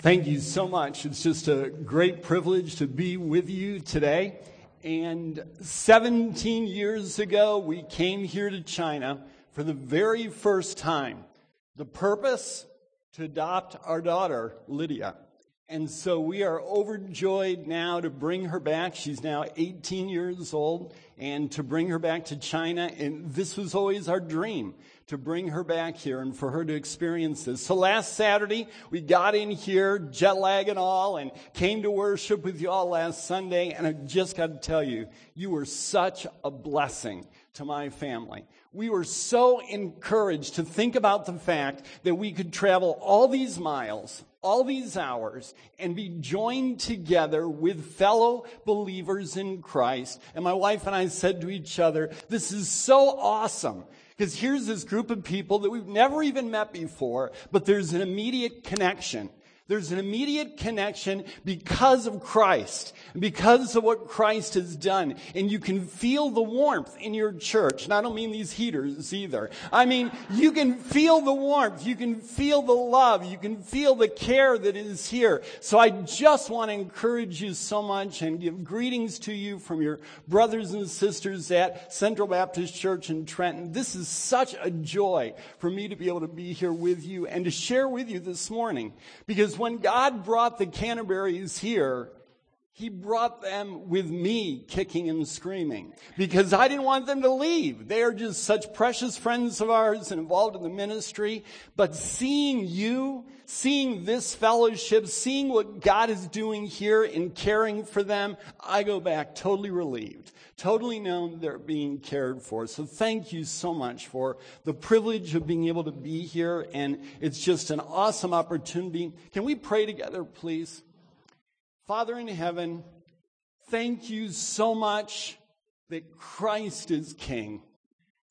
Thank you so much. It's just a great privilege to be with you today. And 17 years ago, we came here to China for the very first time. The purpose? To adopt our daughter, Lydia. And so we are overjoyed now to bring her back. She's now 18 years old and to bring her back to China. And this was always our dream to bring her back here and for her to experience this. So last Saturday, we got in here, jet lag and all, and came to worship with you all last Sunday. And I just got to tell you, you were such a blessing to my family. We were so encouraged to think about the fact that we could travel all these miles all these hours and be joined together with fellow believers in Christ. And my wife and I said to each other, this is so awesome. Because here's this group of people that we've never even met before, but there's an immediate connection. There's an immediate connection because of Christ, because of what Christ has done. And you can feel the warmth in your church. And I don't mean these heaters either. I mean, you can feel the warmth. You can feel the love. You can feel the care that is here. So I just want to encourage you so much and give greetings to you from your brothers and sisters at Central Baptist Church in Trenton. This is such a joy for me to be able to be here with you and to share with you this morning because when God brought the Canterburys here, he brought them with me kicking and screaming because I didn't want them to leave. They are just such precious friends of ours and involved in the ministry. But seeing you, seeing this fellowship, seeing what God is doing here in caring for them, I go back totally relieved, totally knowing they're being cared for. So thank you so much for the privilege of being able to be here. And it's just an awesome opportunity. Can we pray together, please? Father in heaven, thank you so much that Christ is King.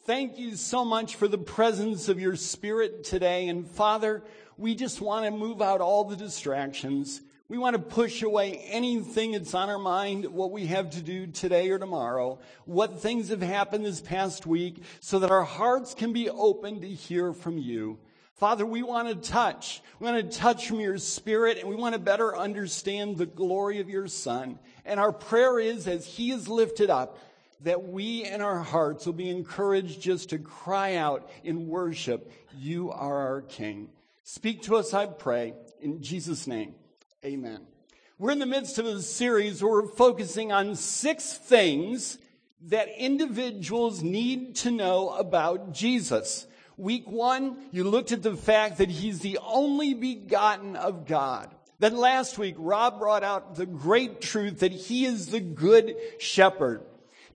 Thank you so much for the presence of your Spirit today. And Father, we just want to move out all the distractions. We want to push away anything that's on our mind, what we have to do today or tomorrow, what things have happened this past week, so that our hearts can be open to hear from you. Father, we want to touch. We want to touch from your spirit and we want to better understand the glory of your son. And our prayer is as he is lifted up, that we in our hearts will be encouraged just to cry out in worship, you are our king. Speak to us, I pray, in Jesus' name. Amen. We're in the midst of a series where we're focusing on six things that individuals need to know about Jesus. Week one, you looked at the fact that he's the only begotten of God. Then last week, Rob brought out the great truth that he is the good shepherd.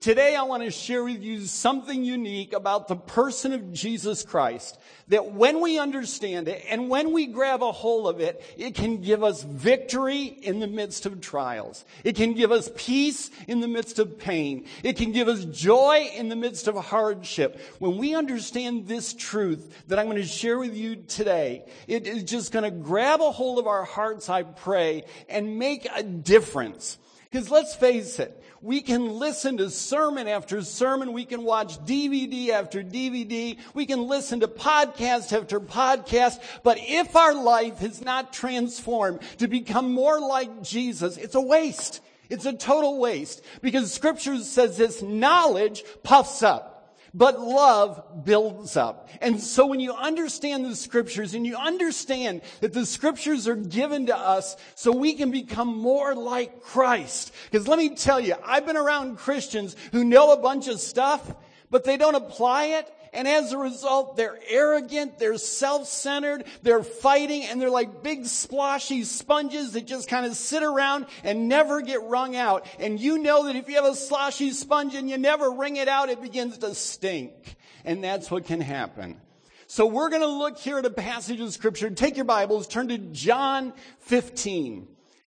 Today I want to share with you something unique about the person of Jesus Christ. That when we understand it and when we grab a hold of it, it can give us victory in the midst of trials. It can give us peace in the midst of pain. It can give us joy in the midst of hardship. When we understand this truth that I'm going to share with you today, it is just going to grab a hold of our hearts, I pray, and make a difference. Because let's face it, we can listen to sermon after sermon. We can watch DVD after DVD. We can listen to podcast after podcast. But if our life is not transformed to become more like Jesus, it's a waste. It's a total waste because scripture says this knowledge puffs up but love builds up. And so when you understand the scriptures and you understand that the scriptures are given to us so we can become more like Christ. Because let me tell you, I've been around Christians who know a bunch of stuff, but they don't apply it and as a result, they're arrogant, they're self-centered, they're fighting, and they're like big sploshy sponges that just kind of sit around and never get wrung out. And you know that if you have a sloshy sponge and you never wring it out, it begins to stink. And that's what can happen. So we're going to look here at a passage of scripture. Take your Bibles, turn to John 15.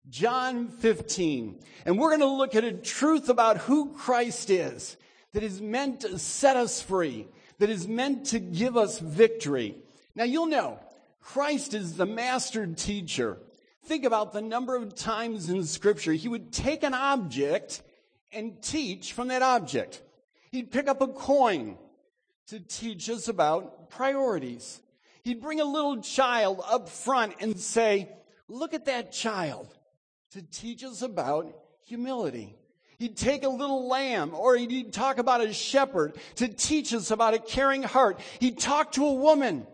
John 15. And we're going to look at a truth about who Christ is that is meant to set us free that is meant to give us victory. Now you'll know, Christ is the master teacher. Think about the number of times in scripture he would take an object and teach from that object. He'd pick up a coin to teach us about priorities. He'd bring a little child up front and say, Look at that child to teach us about humility. He'd take a little lamb or he'd talk about a shepherd to teach us about a caring heart. He'd talk to a woman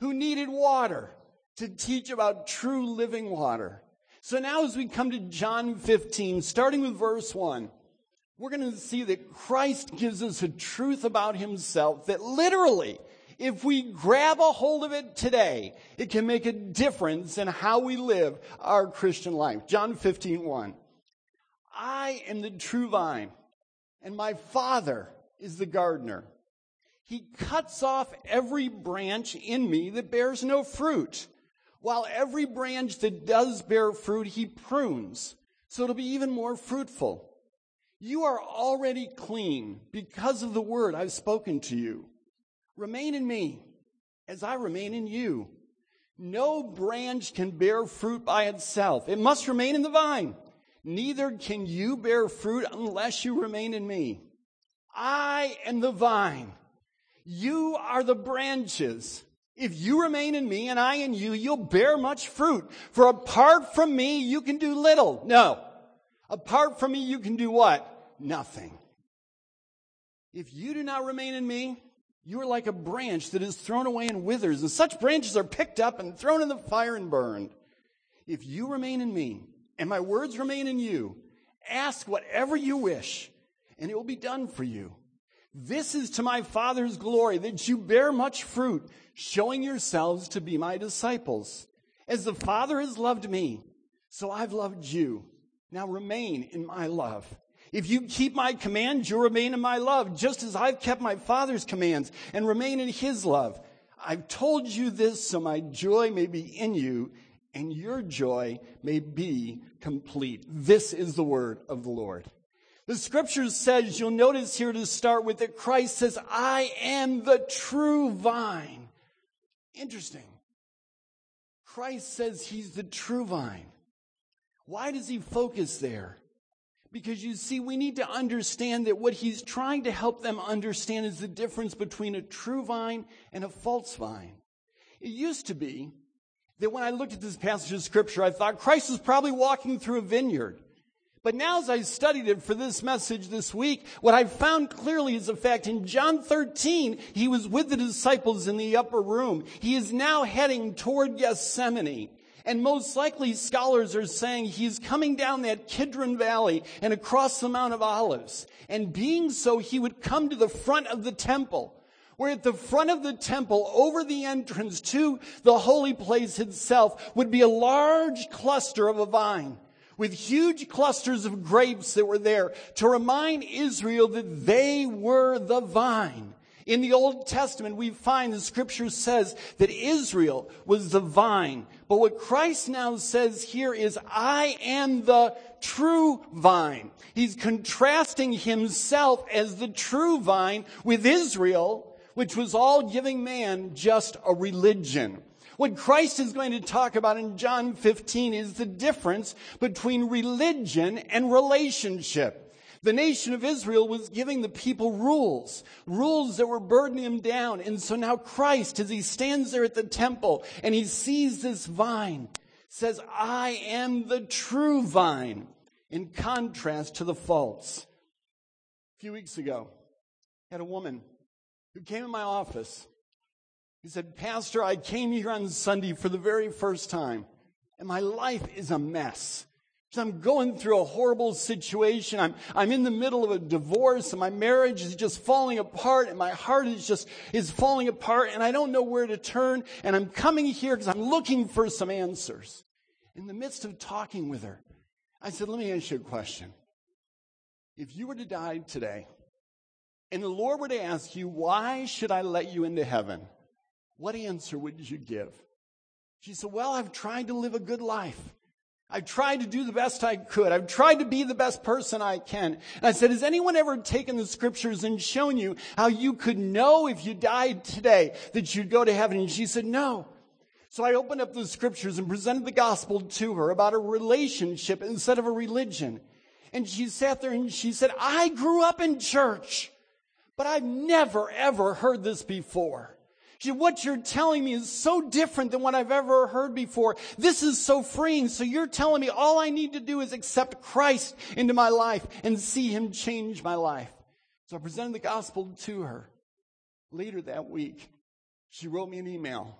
who needed water to teach about true living water. So now as we come to John 15, starting with verse 1, we're going to see that Christ gives us a truth about himself that literally, if we grab a hold of it today, it can make a difference in how we live our Christian life. John 15, 1. I am the true vine, and my Father is the gardener. He cuts off every branch in me that bears no fruit, while every branch that does bear fruit, he prunes, so it'll be even more fruitful. You are already clean because of the word I've spoken to you. Remain in me as I remain in you. No branch can bear fruit by itself. It must remain in the vine. Neither can you bear fruit unless you remain in me. I am the vine. You are the branches. If you remain in me and I in you, you'll bear much fruit. For apart from me, you can do little. No. Apart from me, you can do what? Nothing. If you do not remain in me, you are like a branch that is thrown away and withers, and such branches are picked up and thrown in the fire and burned. If you remain in me, and my words remain in you, ask whatever you wish, and it will be done for you. This is to my Father's glory that you bear much fruit, showing yourselves to be my disciples. As the Father has loved me, so I've loved you. Now remain in my love. If you keep my commands, you'll remain in my love, just as I've kept my Father's commands and remain in his love. I've told you this so my joy may be in you and your joy may be complete. This is the word of the Lord. The scripture says, you'll notice here to start with that Christ says, I am the true vine. Interesting. Christ says he's the true vine. Why does he focus there? Because you see, we need to understand that what he's trying to help them understand is the difference between a true vine and a false vine. It used to be that when I looked at this passage of scripture, I thought Christ was probably walking through a vineyard. But now as I studied it for this message this week, what I found clearly is the fact in John 13, he was with the disciples in the upper room. He is now heading toward Gethsemane. And most likely scholars are saying he's coming down that Kidron Valley and across the Mount of Olives. And being so, he would come to the front of the temple where at the front of the temple, over the entrance to the holy place itself, would be a large cluster of a vine with huge clusters of grapes that were there to remind Israel that they were the vine. In the Old Testament, we find the scripture says that Israel was the vine. But what Christ now says here is, I am the true vine. He's contrasting himself as the true vine with Israel, which was all giving man just a religion. What Christ is going to talk about in John 15 is the difference between religion and relationship. The nation of Israel was giving the people rules, rules that were burdening them down. And so now Christ, as he stands there at the temple and he sees this vine, says, I am the true vine, in contrast to the false. A few weeks ago, I had a woman who came in my office. He said, Pastor, I came here on Sunday for the very first time, and my life is a mess. I'm going through a horrible situation. I'm, I'm in the middle of a divorce and my marriage is just falling apart and my heart is just, is falling apart and I don't know where to turn. And I'm coming here because I'm looking for some answers. In the midst of talking with her, I said, let me ask you a question. If you were to die today, and the Lord were to ask you, why should I let you into heaven? What answer would you give? She said, well, I've tried to live a good life. I've tried to do the best I could. I've tried to be the best person I can. And I said, has anyone ever taken the scriptures and shown you how you could know if you died today that you'd go to heaven? And she said, no. So I opened up the scriptures and presented the gospel to her about a relationship instead of a religion. And she sat there and she said, I grew up in church. But I've never ever heard this before. She said, what you're telling me is so different than what I've ever heard before. This is so freeing. So you're telling me all I need to do is accept Christ into my life and see him change my life. So I presented the gospel to her. Later that week, she wrote me an email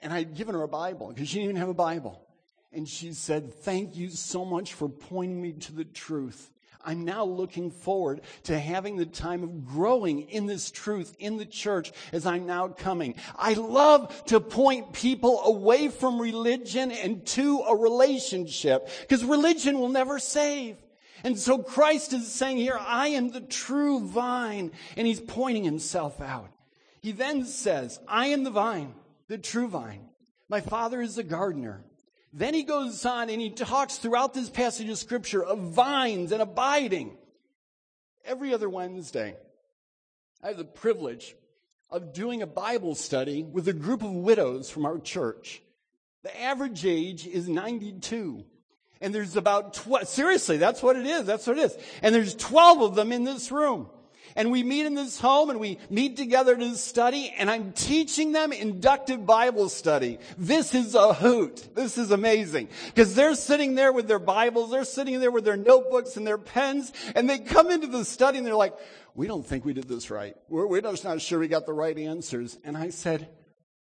and I'd given her a Bible because she didn't even have a Bible. And she said, thank you so much for pointing me to the truth. I'm now looking forward to having the time of growing in this truth in the church as I'm now coming. I love to point people away from religion and to a relationship because religion will never save. And so Christ is saying here, I am the true vine, and he's pointing himself out. He then says, I am the vine, the true vine. My father is the gardener. Then he goes on and he talks throughout this passage of scripture of vines and abiding. Every other Wednesday, I have the privilege of doing a Bible study with a group of widows from our church. The average age is 92. And there's about 12, seriously, that's what it is. That's what it is. And there's 12 of them in this room and we meet in this home and we meet together to study and I'm teaching them inductive Bible study. This is a hoot. This is amazing because they're sitting there with their Bibles. They're sitting there with their notebooks and their pens and they come into the study and they're like, we don't think we did this right. We're, we're just not sure we got the right answers. And I said,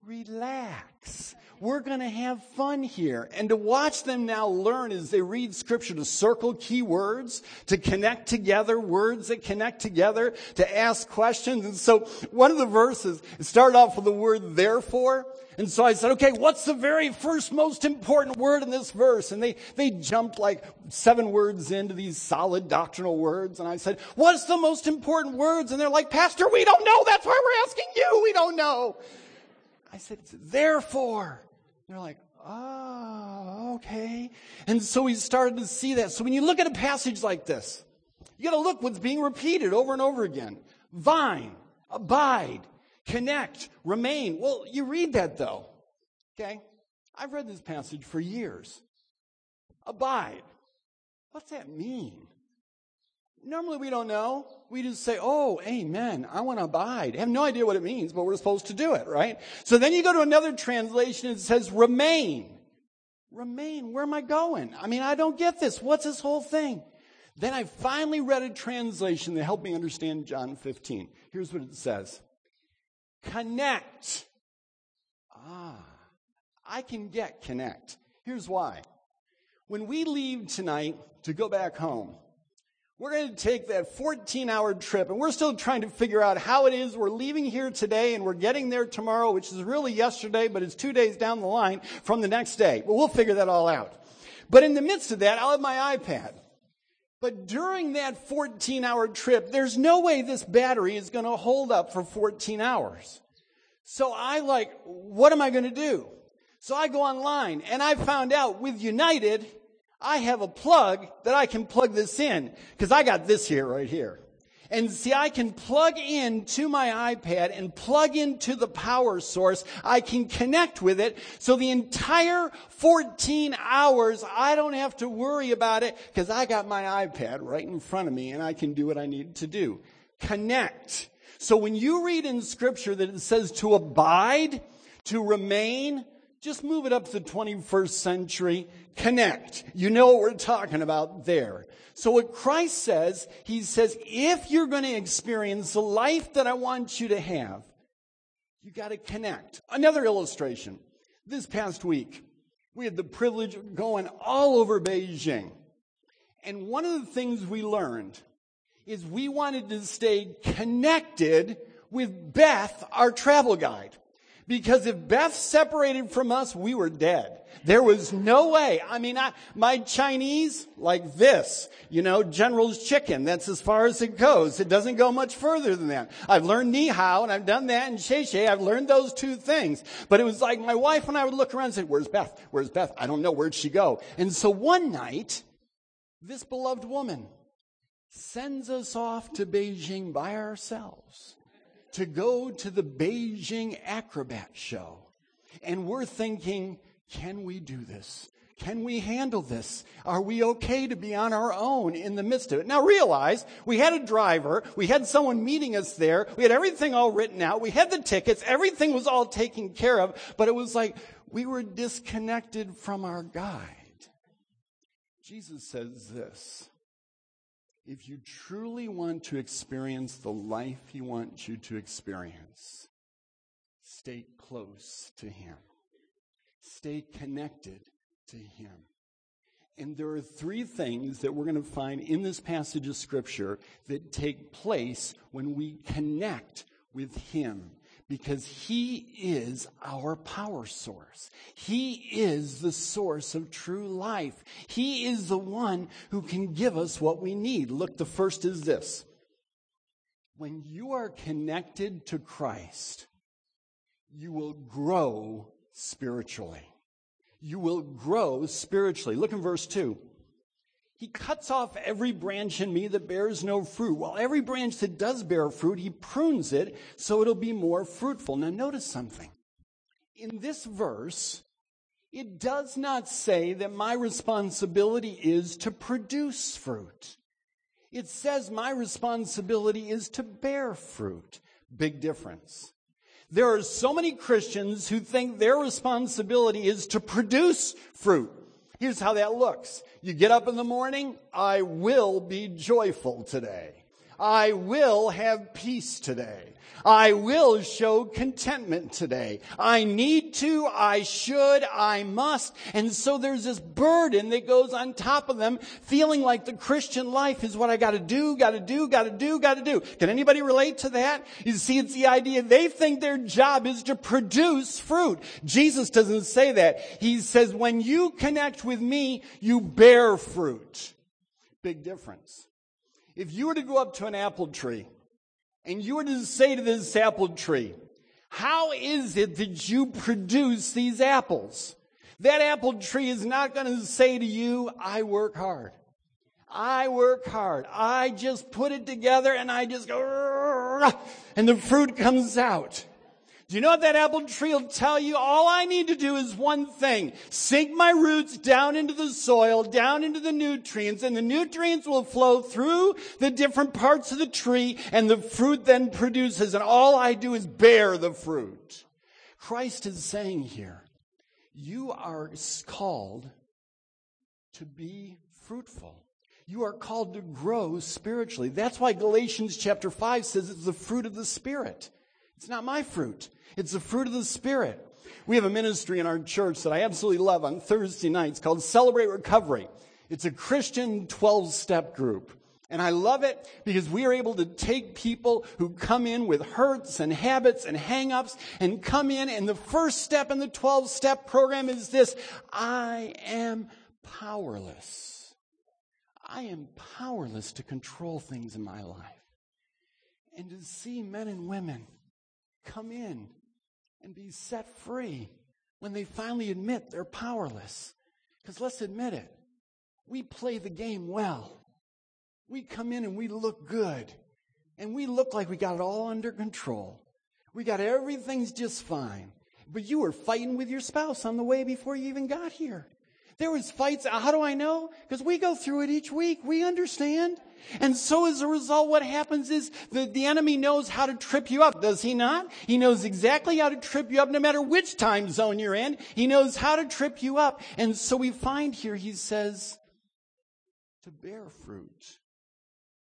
relax. We're going to have fun here. And to watch them now learn as they read scripture to circle key words, to connect together, words that connect together, to ask questions. And so one of the verses started off with the word therefore. And so I said, okay, what's the very first most important word in this verse? And they, they jumped like seven words into these solid doctrinal words. And I said, what's the most important words? And they're like, Pastor, we don't know. That's why we're asking you. We don't know. I said, therefore. They're like, oh, okay. And so we started to see that. So when you look at a passage like this, you got to look what's being repeated over and over again. Vine, abide, connect, remain. Well, you read that though. Okay? I've read this passage for years. Abide. What's that mean? Normally we don't know. We just say, oh, amen. I want to abide. I have no idea what it means, but we're supposed to do it, right? So then you go to another translation and it says remain. Remain. Where am I going? I mean, I don't get this. What's this whole thing? Then I finally read a translation that helped me understand John 15. Here's what it says. Connect. Ah, I can get connect. Here's why. When we leave tonight to go back home, we're going to take that 14 hour trip and we're still trying to figure out how it is we're leaving here today and we're getting there tomorrow, which is really yesterday, but it's two days down the line from the next day. But we'll figure that all out. But in the midst of that, I'll have my iPad. But during that 14 hour trip, there's no way this battery is going to hold up for 14 hours. So I like, what am I going to do? So I go online and I found out with United, I have a plug that I can plug this in because I got this here right here. And see, I can plug in to my iPad and plug into the power source. I can connect with it. So the entire 14 hours, I don't have to worry about it because I got my iPad right in front of me and I can do what I need to do. Connect. So when you read in scripture that it says to abide, to remain, just move it up to the 21st century. Connect. You know what we're talking about there. So what Christ says, He says, if you're going to experience the life that I want you to have, you got to connect. Another illustration. This past week, we had the privilege of going all over Beijing. And one of the things we learned is we wanted to stay connected with Beth, our travel guide. Because if Beth separated from us, we were dead. There was no way. I mean, I, my Chinese, like this, you know, General's chicken. That's as far as it goes. It doesn't go much further than that. I've learned ni hao and I've done that and xie xie. I've learned those two things. But it was like my wife and I would look around and say, where's Beth? Where's Beth? I don't know. Where'd she go? And so one night, this beloved woman sends us off to Beijing by ourselves to go to the Beijing Acrobat Show. And we're thinking, can we do this? Can we handle this? Are we okay to be on our own in the midst of it? Now realize we had a driver, we had someone meeting us there, we had everything all written out, we had the tickets, everything was all taken care of, but it was like we were disconnected from our guide. Jesus says this if you truly want to experience the life he wants you to experience, stay close to him. Stay connected to him. And there are three things that we're going to find in this passage of scripture that take place when we connect with him because he is our power source. He is the source of true life. He is the one who can give us what we need. Look, the first is this. When you are connected to Christ, you will grow spiritually you will grow spiritually. Look in verse 2. He cuts off every branch in me that bears no fruit. While every branch that does bear fruit, he prunes it so it'll be more fruitful. Now notice something. In this verse, it does not say that my responsibility is to produce fruit. It says my responsibility is to bear fruit. Big difference. There are so many Christians who think their responsibility is to produce fruit. Here's how that looks. You get up in the morning, I will be joyful today. I will have peace today. I will show contentment today. I need to, I should, I must. And so there's this burden that goes on top of them, feeling like the Christian life is what I gotta do, gotta do, gotta do, gotta do. Can anybody relate to that? You see, it's the idea they think their job is to produce fruit. Jesus doesn't say that. He says, when you connect with me, you bear fruit. Big difference. If you were to go up to an apple tree and you were to say to this apple tree, how is it that you produce these apples? That apple tree is not going to say to you, I work hard. I work hard. I just put it together and I just go, and the fruit comes out. Do you know what that apple tree will tell you? All I need to do is one thing. Sink my roots down into the soil, down into the nutrients, and the nutrients will flow through the different parts of the tree, and the fruit then produces, and all I do is bear the fruit. Christ is saying here, you are called to be fruitful. You are called to grow spiritually. That's why Galatians chapter 5 says it's the fruit of the Spirit. It's not my fruit. It's the fruit of the Spirit. We have a ministry in our church that I absolutely love on Thursday nights called Celebrate Recovery. It's a Christian 12 step group. And I love it because we are able to take people who come in with hurts and habits and hangups and come in and the first step in the 12 step program is this. I am powerless. I am powerless to control things in my life. And to see men and women come in and be set free when they finally admit they're powerless. Because let's admit it, we play the game well. We come in and we look good. And we look like we got it all under control. We got everything's just fine. But you were fighting with your spouse on the way before you even got here. There was fights. Uh, how do I know? Because we go through it each week. We understand. And so as a result, what happens is the, the enemy knows how to trip you up, does he not? He knows exactly how to trip you up no matter which time zone you're in. He knows how to trip you up. And so we find here, he says, to bear fruit,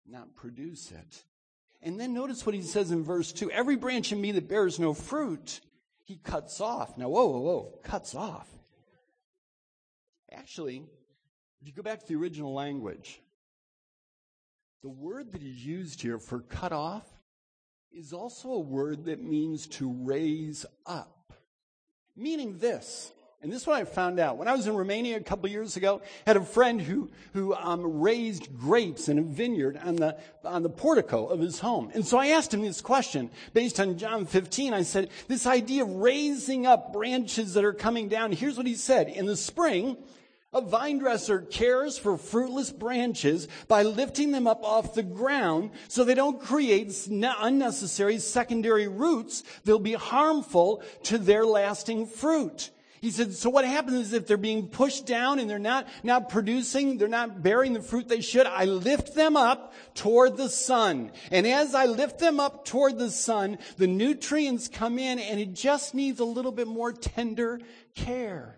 not produce it. And then notice what he says in verse 2 Every branch in me that bears no fruit, he cuts off. Now, whoa, whoa, whoa, cuts off. Actually, if you go back to the original language, the word that is used here for cut off is also a word that means to raise up. Meaning this, and this is what I found out. When I was in Romania a couple years ago, I had a friend who, who um, raised grapes in a vineyard on the, on the portico of his home. And so I asked him this question based on John 15. I said, this idea of raising up branches that are coming down, here's what he said. In the spring, a vine dresser cares for fruitless branches by lifting them up off the ground so they don't create unnecessary secondary roots. They'll be harmful to their lasting fruit. He said, so what happens is if they're being pushed down and they're not, not producing, they're not bearing the fruit they should, I lift them up toward the sun. And as I lift them up toward the sun, the nutrients come in and it just needs a little bit more tender care.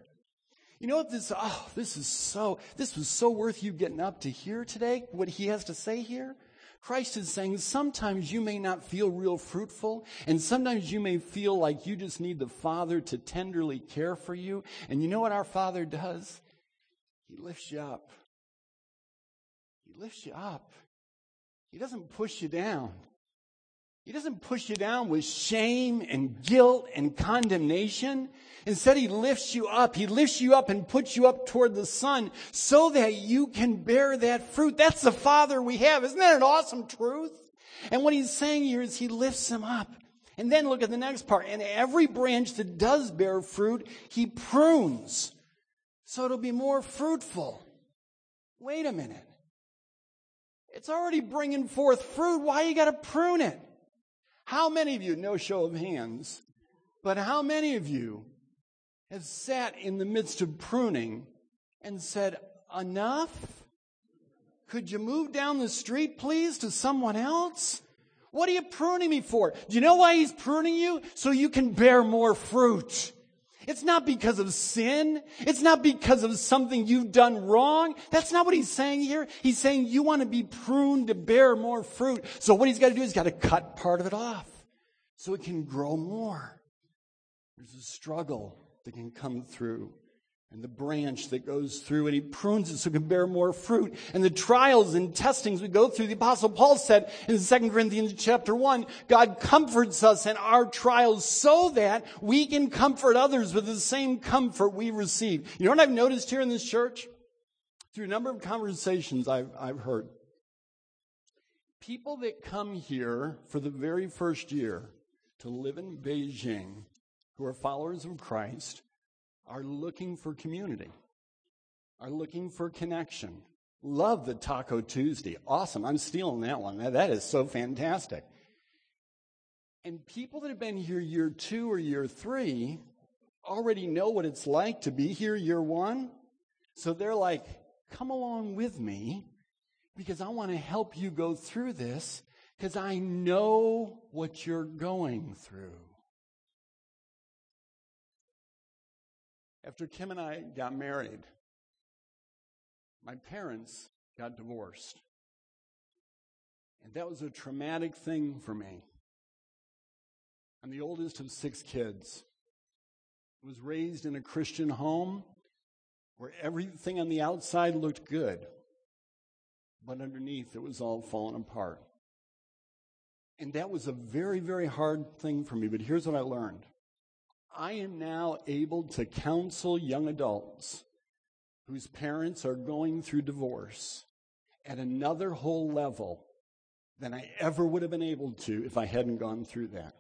You know what this, oh, this is so, this was so worth you getting up to hear today, what he has to say here. Christ is saying sometimes you may not feel real fruitful, and sometimes you may feel like you just need the Father to tenderly care for you. And you know what our Father does? He lifts you up. He lifts you up. He doesn't push you down. He doesn't push you down with shame and guilt and condemnation. Instead, he lifts you up. He lifts you up and puts you up toward the sun so that you can bear that fruit. That's the Father we have. Isn't that an awesome truth? And what he's saying here is he lifts him up. And then look at the next part. And every branch that does bear fruit, he prunes so it'll be more fruitful. Wait a minute. It's already bringing forth fruit. Why you got to prune it? How many of you, no show of hands, but how many of you have sat in the midst of pruning and said, enough? Could you move down the street, please, to someone else? What are you pruning me for? Do you know why he's pruning you? So you can bear more fruit. It's not because of sin. It's not because of something you've done wrong. That's not what he's saying here. He's saying you want to be pruned to bear more fruit. So what he's got to do is got to cut part of it off so it can grow more. There's a struggle that can come through and the branch that goes through and he prunes it so it can bear more fruit. And the trials and testings we go through, the apostle Paul said in 2 Corinthians chapter 1, God comforts us in our trials so that we can comfort others with the same comfort we receive. You know what I've noticed here in this church? Through a number of conversations I've, I've heard. People that come here for the very first year to live in Beijing, who are followers of Christ, are looking for community, are looking for connection. Love the Taco Tuesday. Awesome. I'm stealing that one. That is so fantastic. And people that have been here year two or year three already know what it's like to be here year one. So they're like, come along with me because I want to help you go through this because I know what you're going through. After Kim and I got married, my parents got divorced. And that was a traumatic thing for me. I'm the oldest of six kids. I was raised in a Christian home where everything on the outside looked good, but underneath it was all falling apart. And that was a very, very hard thing for me. But here's what I learned I am now able to counsel young adults whose parents are going through divorce at another whole level than I ever would have been able to if I hadn't gone through that.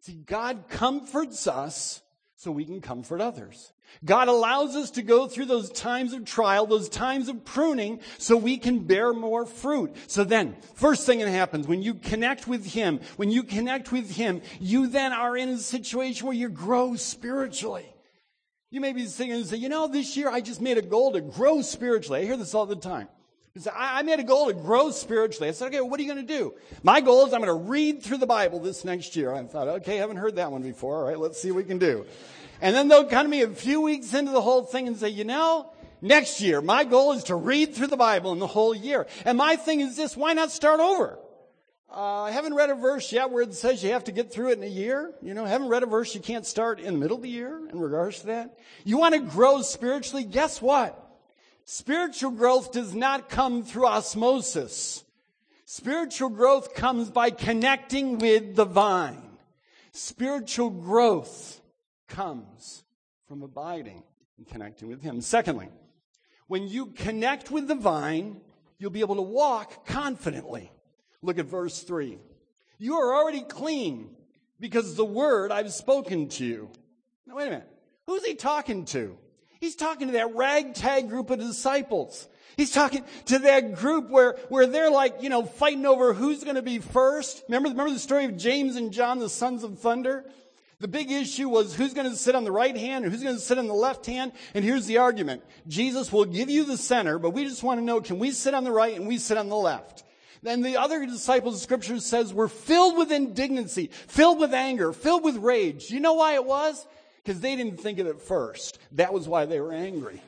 See, God comforts us so we can comfort others. God allows us to go through those times of trial, those times of pruning, so we can bear more fruit. So then, first thing that happens, when you connect with Him, when you connect with Him, you then are in a situation where you grow spiritually. You may be sitting and say, you know, this year I just made a goal to grow spiritually. I hear this all the time. I made a goal to grow spiritually. I said, okay, what are you going to do? My goal is I'm going to read through the Bible this next year. I thought, okay, I haven't heard that one before. All right, let's see what we can do. And then they'll come to me a few weeks into the whole thing and say, you know, next year, my goal is to read through the Bible in the whole year. And my thing is this, why not start over? Uh, I haven't read a verse yet where it says you have to get through it in a year. You know, haven't read a verse you can't start in the middle of the year in regards to that. You want to grow spiritually? Guess what? Spiritual growth does not come through osmosis. Spiritual growth comes by connecting with the vine. Spiritual growth comes from abiding and connecting with Him. Secondly, when you connect with the vine, you'll be able to walk confidently. Look at verse 3. You are already clean because the word I've spoken to you. Now, wait a minute. Who's he talking to? He's talking to that ragtag group of disciples. He's talking to that group where, where they're like, you know, fighting over who's going to be first. Remember, remember the story of James and John, the sons of thunder? The big issue was who's going to sit on the right hand and who's going to sit on the left hand. And here's the argument. Jesus will give you the center, but we just want to know, can we sit on the right and we sit on the left? Then the other disciples, the scripture says, were filled with indignancy, filled with anger, filled with rage. You know why it was? Because they didn't think of it first. That was why they were angry.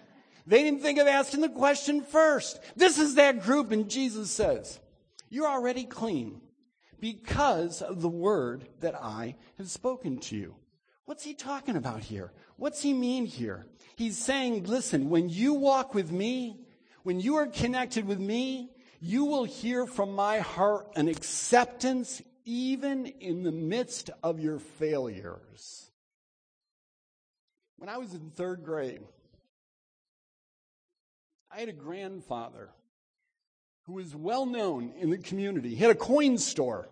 They didn't think of asking the question first. This is that group, and Jesus says, You're already clean because of the word that I have spoken to you. What's he talking about here? What's he mean here? He's saying, listen, when you walk with me, when you are connected with me, you will hear from my heart an acceptance even in the midst of your failures. When I was in third grade, I had a grandfather who was well known in the community. He had a coin store.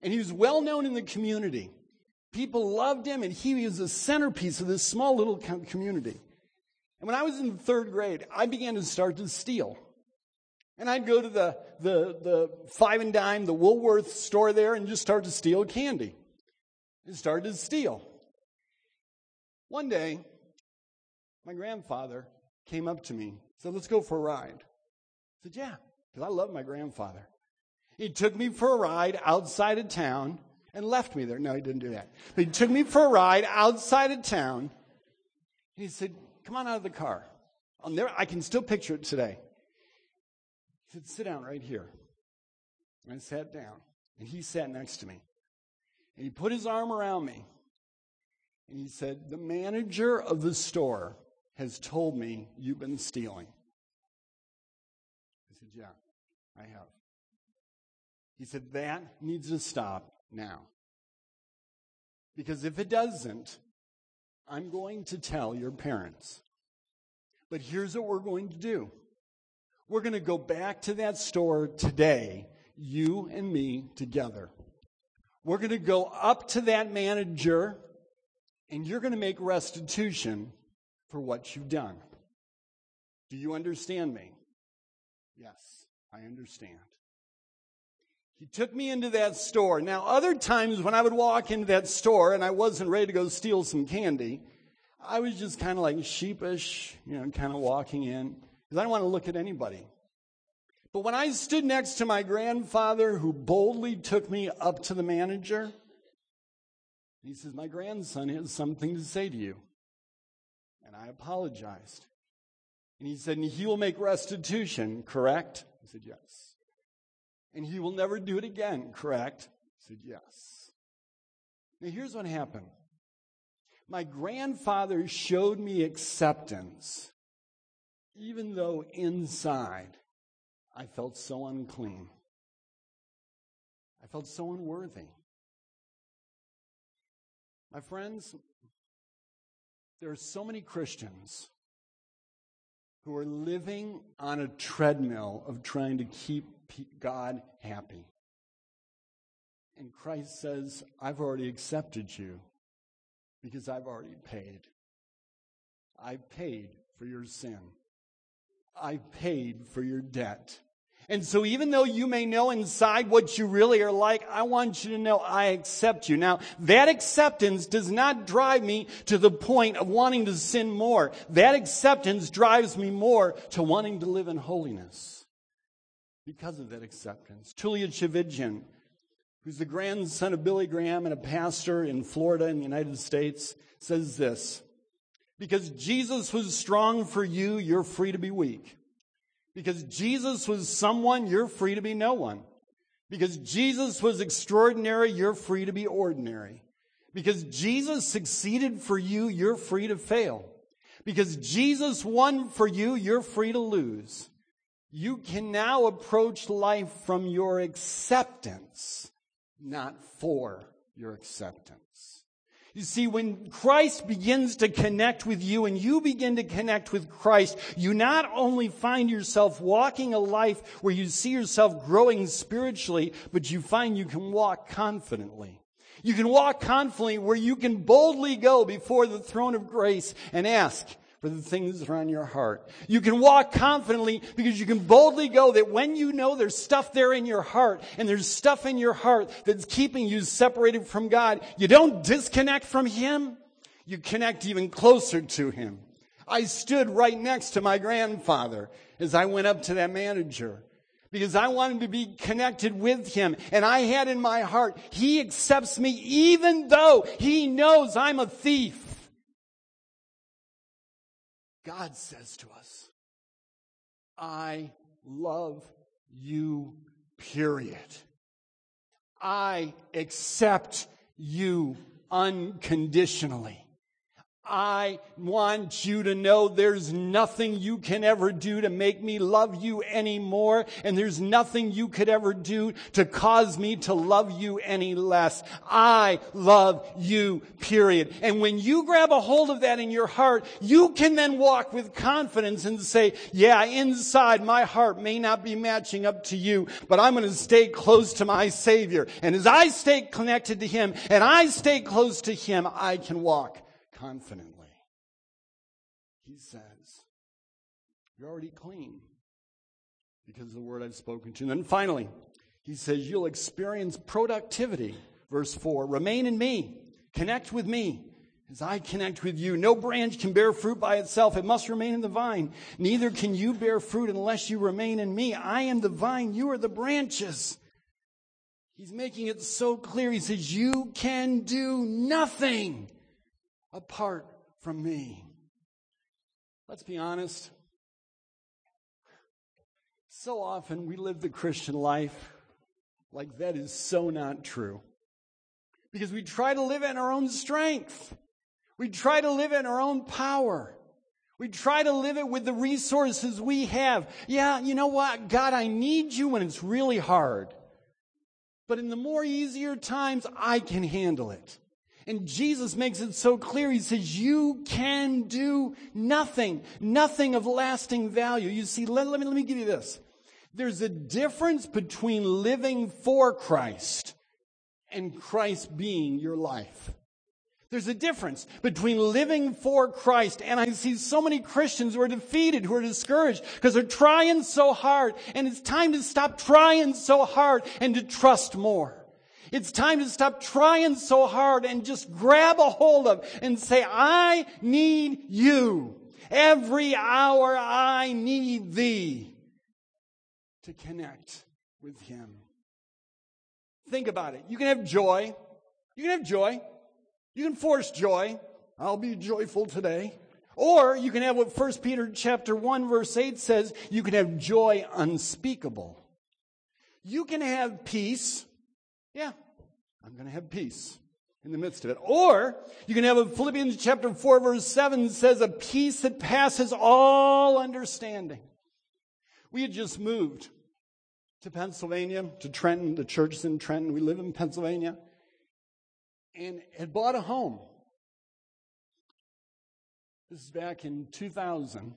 And he was well known in the community. People loved him, and he was the centerpiece of this small little community. And when I was in third grade, I began to start to steal. And I'd go to the, the, the five and dime, the Woolworth store there, and just start to steal candy. And started to steal. One day, my grandfather came up to me, said, Let's go for a ride. I said, Yeah, because I love my grandfather. He took me for a ride outside of town and left me there. No, he didn't do that. But he took me for a ride outside of town. And he said, Come on out of the car. I'll never, I can still picture it today. He said, Sit down right here. And I sat down. And he sat next to me. And he put his arm around me. And he said, The manager of the store has told me you've been stealing. I said, Yeah, I have. He said, that needs to stop now. Because if it doesn't, I'm going to tell your parents. But here's what we're going to do we're going to go back to that store today, you and me together. We're going to go up to that manager, and you're going to make restitution for what you've done. Do you understand me? Yes, I understand. He took me into that store. Now, other times when I would walk into that store and I wasn't ready to go steal some candy, I was just kind of like sheepish, you know, kind of walking in because I don't want to look at anybody. But when I stood next to my grandfather who boldly took me up to the manager, he says, My grandson has something to say to you. And I apologized. And he said, and He will make restitution, correct? I said, Yes. And he will never do it again, correct? I said, Yes. Now, here's what happened my grandfather showed me acceptance, even though inside I felt so unclean. I felt so unworthy. My friends, there are so many Christians who are living on a treadmill of trying to keep God happy. And Christ says, I've already accepted you because I've already paid. I've paid for your sin. I've paid for your debt. And so even though you may know inside what you really are like, I want you to know I accept you. Now, that acceptance does not drive me to the point of wanting to sin more. That acceptance drives me more to wanting to live in holiness because of that acceptance. Tullian Tchividjian, who's the grandson of Billy Graham and a pastor in Florida in the United States, says this Because Jesus was strong for you, you're free to be weak. Because Jesus was someone, you're free to be no one. Because Jesus was extraordinary, you're free to be ordinary. Because Jesus succeeded for you, you're free to fail. Because Jesus won for you, you're free to lose. You can now approach life from your acceptance, not for your acceptance. You see, when Christ begins to connect with you and you begin to connect with Christ, you not only find yourself walking a life where you see yourself growing spiritually, but you find you can walk confidently. You can walk confidently where you can boldly go before the throne of grace and ask for the things that are on your heart. You can walk confidently because you can boldly go that when you know there's stuff there in your heart and there's stuff in your heart that's keeping you separated from God, you don't disconnect from Him. You connect even closer to Him. I stood right next to my grandfather as I went up to that manager because I wanted to be connected with him. And I had in my heart, he accepts me even though he knows I'm a thief. God says to us, I love you, period. I accept you unconditionally. I want you to know there's nothing you can ever do to make me love you anymore, and there's nothing you could ever do to cause me to love you any less. I love you, period. And when you grab a hold of that in your heart, you can then walk with confidence and say, yeah, inside my heart may not be matching up to you, but I'm going to stay close to my Savior. And as I stay connected to Him and I stay close to Him, I can walk confidently. He says, You're already clean because of the word I've spoken to. And then finally, he says, You'll experience productivity. Verse 4 Remain in me, connect with me. As I connect with you, no branch can bear fruit by itself. It must remain in the vine. Neither can you bear fruit unless you remain in me. I am the vine. You are the branches. He's making it so clear. He says, you can do nothing apart from me. Let's be honest. So often we live the Christian life like that is so not true. Because we try to live in our own strength. We try to live in our own power. We try to live it with the resources we have. Yeah, you know what? God, I need you when it's really hard. But in the more easier times, I can handle it. And Jesus makes it so clear. He says, you can do nothing, nothing of lasting value. You see, let, let, me, let me give you this. There's a difference between living for Christ and Christ being your life. There's a difference between living for Christ and I see so many Christians who are defeated, who are discouraged because they're trying so hard and it's time to stop trying so hard and to trust more. It's time to stop trying so hard and just grab a hold of and say, I need you. Every hour I need thee to connect with him. Think about it. You can have joy. You can have joy. You can force joy. I'll be joyful today. Or you can have what 1 Peter chapter 1 verse 8 says, you can have joy unspeakable. You can have peace yeah, I'm going to have peace in the midst of it. Or you can have a Philippians chapter 4 verse 7 says a peace that passes all understanding. We had just moved to Pennsylvania, to Trenton. The church is in Trenton. We live in Pennsylvania. And had bought a home. This is back in 2000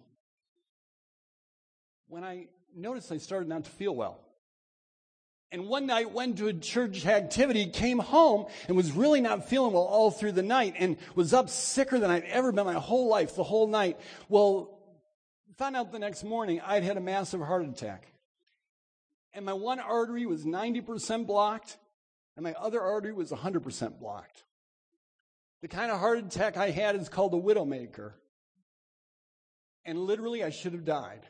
when I noticed I started not to feel well. And one night went to a church activity, came home, and was really not feeling well all through the night and was up sicker than I'd ever been my whole life, the whole night. Well, found out the next morning I'd had a massive heart attack. And my one artery was 90% blocked, and my other artery was 100% blocked. The kind of heart attack I had is called a widowmaker. And literally, I should have died.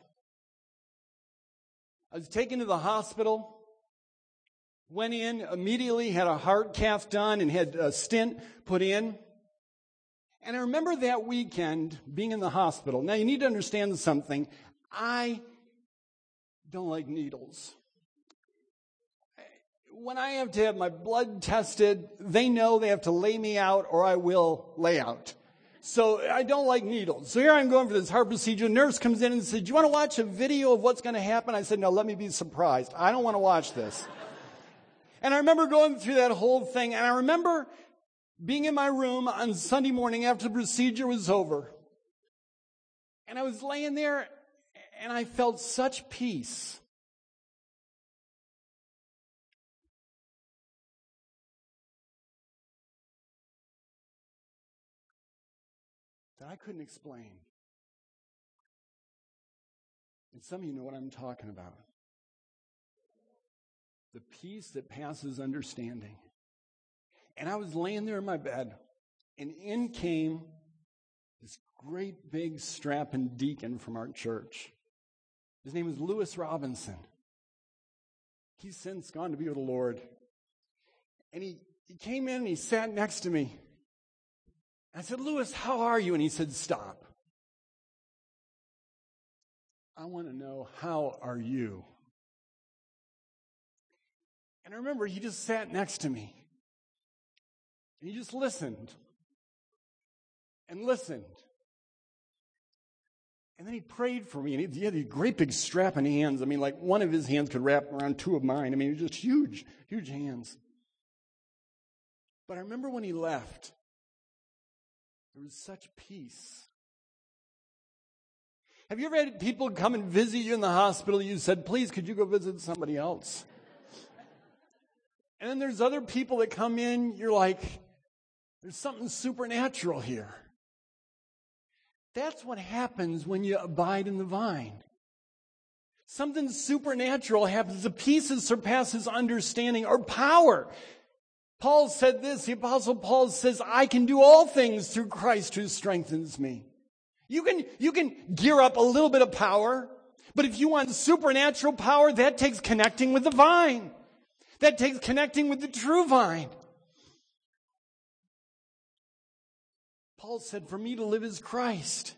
I was taken to the hospital Went in immediately, had a heart cath done, and had a stent put in. And I remember that weekend being in the hospital. Now, you need to understand something. I don't like needles. When I have to have my blood tested, they know they have to lay me out or I will lay out. So I don't like needles. So here I'm going for this heart procedure. nurse comes in and says, Do you want to watch a video of what's going to happen? I said, No, let me be surprised. I don't want to watch this. And I remember going through that whole thing, and I remember being in my room on Sunday morning after the procedure was over. And I was laying there, and I felt such peace. That I couldn't explain. And some of you know what I'm talking about. The peace that passes understanding. And I was laying there in my bed, and in came this great big strapping deacon from our church. His name is Lewis Robinson. He's since gone to be with the Lord. And he, he came in and he sat next to me. I said, Lewis, how are you? And he said, Stop. I want to know, how are you? And I remember he just sat next to me. And he just listened and listened. And then he prayed for me, and he had these great big strapping hands. I mean, like one of his hands could wrap around two of mine. I mean, just huge, huge hands. But I remember when he left, there was such peace. Have you ever had people come and visit you in the hospital? You said, please, could you go visit somebody else? And then there's other people that come in, you're like, there's something supernatural here. That's what happens when you abide in the vine. Something supernatural happens. The peace surpasses understanding or power. Paul said this, the apostle Paul says, I can do all things through Christ who strengthens me. You can, you can gear up a little bit of power, but if you want supernatural power, that takes connecting with the vine. That takes connecting with the true vine. Paul said, For me to live is Christ.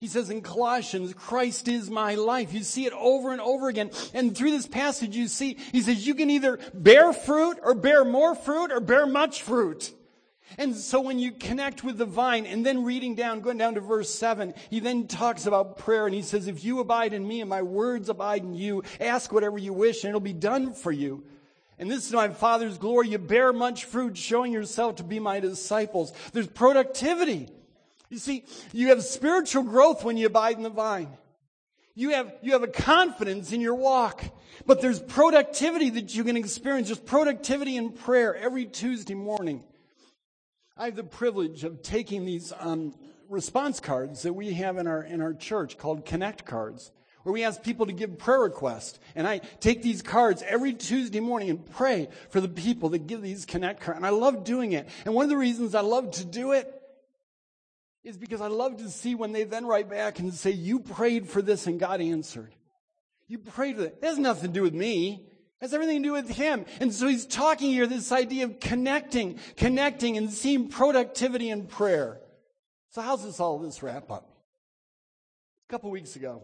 He says in Colossians, Christ is my life. You see it over and over again. And through this passage, you see, he says, you can either bear fruit or bear more fruit or bear much fruit. And so when you connect with the vine and then reading down, going down to verse seven, he then talks about prayer and he says, if you abide in me and my words abide in you, ask whatever you wish and it'll be done for you. And this is my Father's glory. You bear much fruit, showing yourself to be my disciples. There's productivity. You see, you have spiritual growth when you abide in the vine. You have, you have a confidence in your walk. But there's productivity that you can experience, just productivity in prayer every Tuesday morning. I have the privilege of taking these um, response cards that we have in our, in our church called Connect cards where we ask people to give prayer requests. And I take these cards every Tuesday morning and pray for the people that give these connect cards. And I love doing it. And one of the reasons I love to do it is because I love to see when they then write back and say, you prayed for this and God answered. You prayed for it. It has nothing to do with me. It has everything to do with him. And so he's talking here this idea of connecting, connecting and seeing productivity in prayer. So how's this all this wrap up? A couple weeks ago,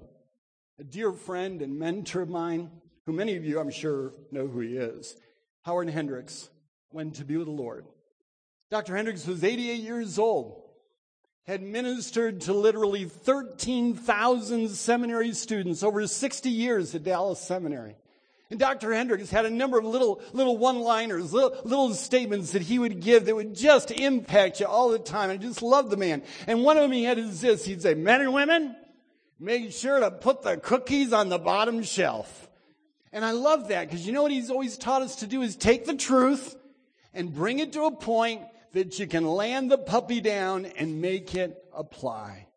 a dear friend and mentor of mine, who many of you I'm sure know who he is, Howard Hendricks, went to be with the Lord. Dr. Hendricks was 88 years old, had ministered to literally 13,000 seminary students over 60 years at Dallas Seminary. And Dr. Hendricks had a number of little, little one-liners, little, little statements that he would give that would just impact you all the time. I just loved the man. And one of them he had is this. He'd say, men and women, Make sure to put the cookies on the bottom shelf. And I love that because you know what he's always taught us to do is take the truth and bring it to a point that you can land the puppy down and make it apply.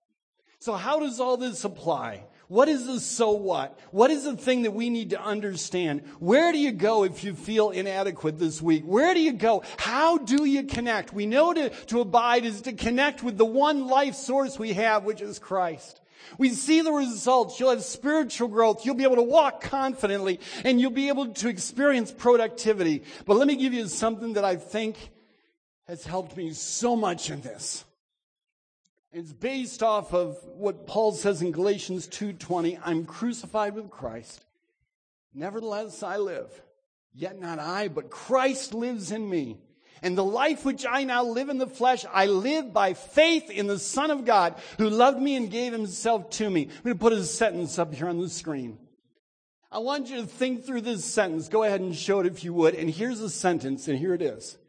So how does all this apply? What is the so what? What is the thing that we need to understand? Where do you go if you feel inadequate this week? Where do you go? How do you connect? We know to, to abide is to connect with the one life source we have, which is Christ. We see the results. You'll have spiritual growth. You'll be able to walk confidently and you'll be able to experience productivity. But let me give you something that I think has helped me so much in this. It's based off of what Paul says in Galatians 2:20, I'm crucified with Christ. Nevertheless I live. Yet not I, but Christ lives in me. And the life which I now live in the flesh, I live by faith in the Son of God who loved me and gave himself to me. I'm going to put a sentence up here on the screen. I want you to think through this sentence. Go ahead and show it if you would. And here's a sentence, and here it is.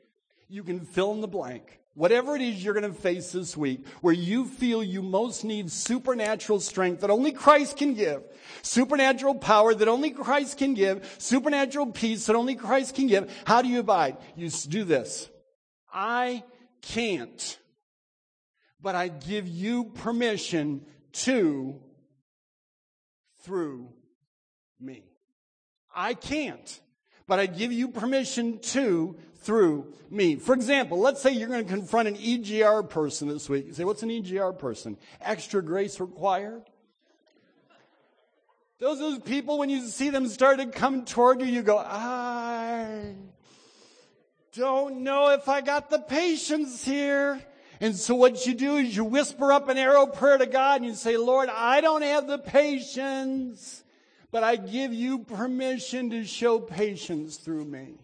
You can fill in the blank. Whatever it is you're going to face this week, where you feel you most need supernatural strength that only Christ can give, supernatural power that only Christ can give, supernatural peace that only Christ can give, how do you abide? You do this. I can't, but I give you permission to through me. I can't, but I give you permission to through me. For example, let's say you're going to confront an EGR person this week. You say, what's an EGR person? Extra grace required? Those those people, when you see them start to come toward you, you go, I don't know if I got the patience here. And so what you do is you whisper up an arrow prayer to God and you say, Lord, I don't have the patience, but I give you permission to show patience through me.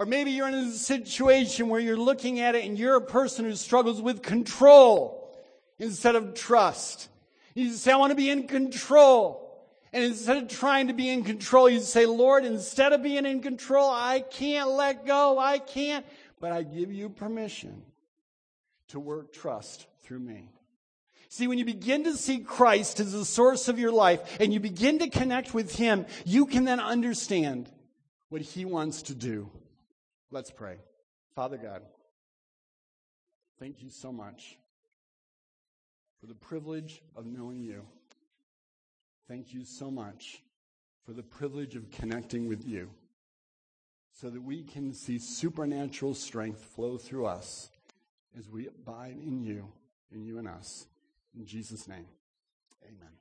Or maybe you're in a situation where you're looking at it and you're a person who struggles with control instead of trust. You say, I want to be in control. And instead of trying to be in control, you say, Lord, instead of being in control, I can't let go. I can't, but I give you permission to work trust through me. See, when you begin to see Christ as the source of your life and you begin to connect with Him, you can then understand what He wants to do. Let's pray. Father God, thank you so much for the privilege of knowing you. Thank you so much for the privilege of connecting with you so that we can see supernatural strength flow through us as we abide in you, in you and us. In Jesus' name, amen.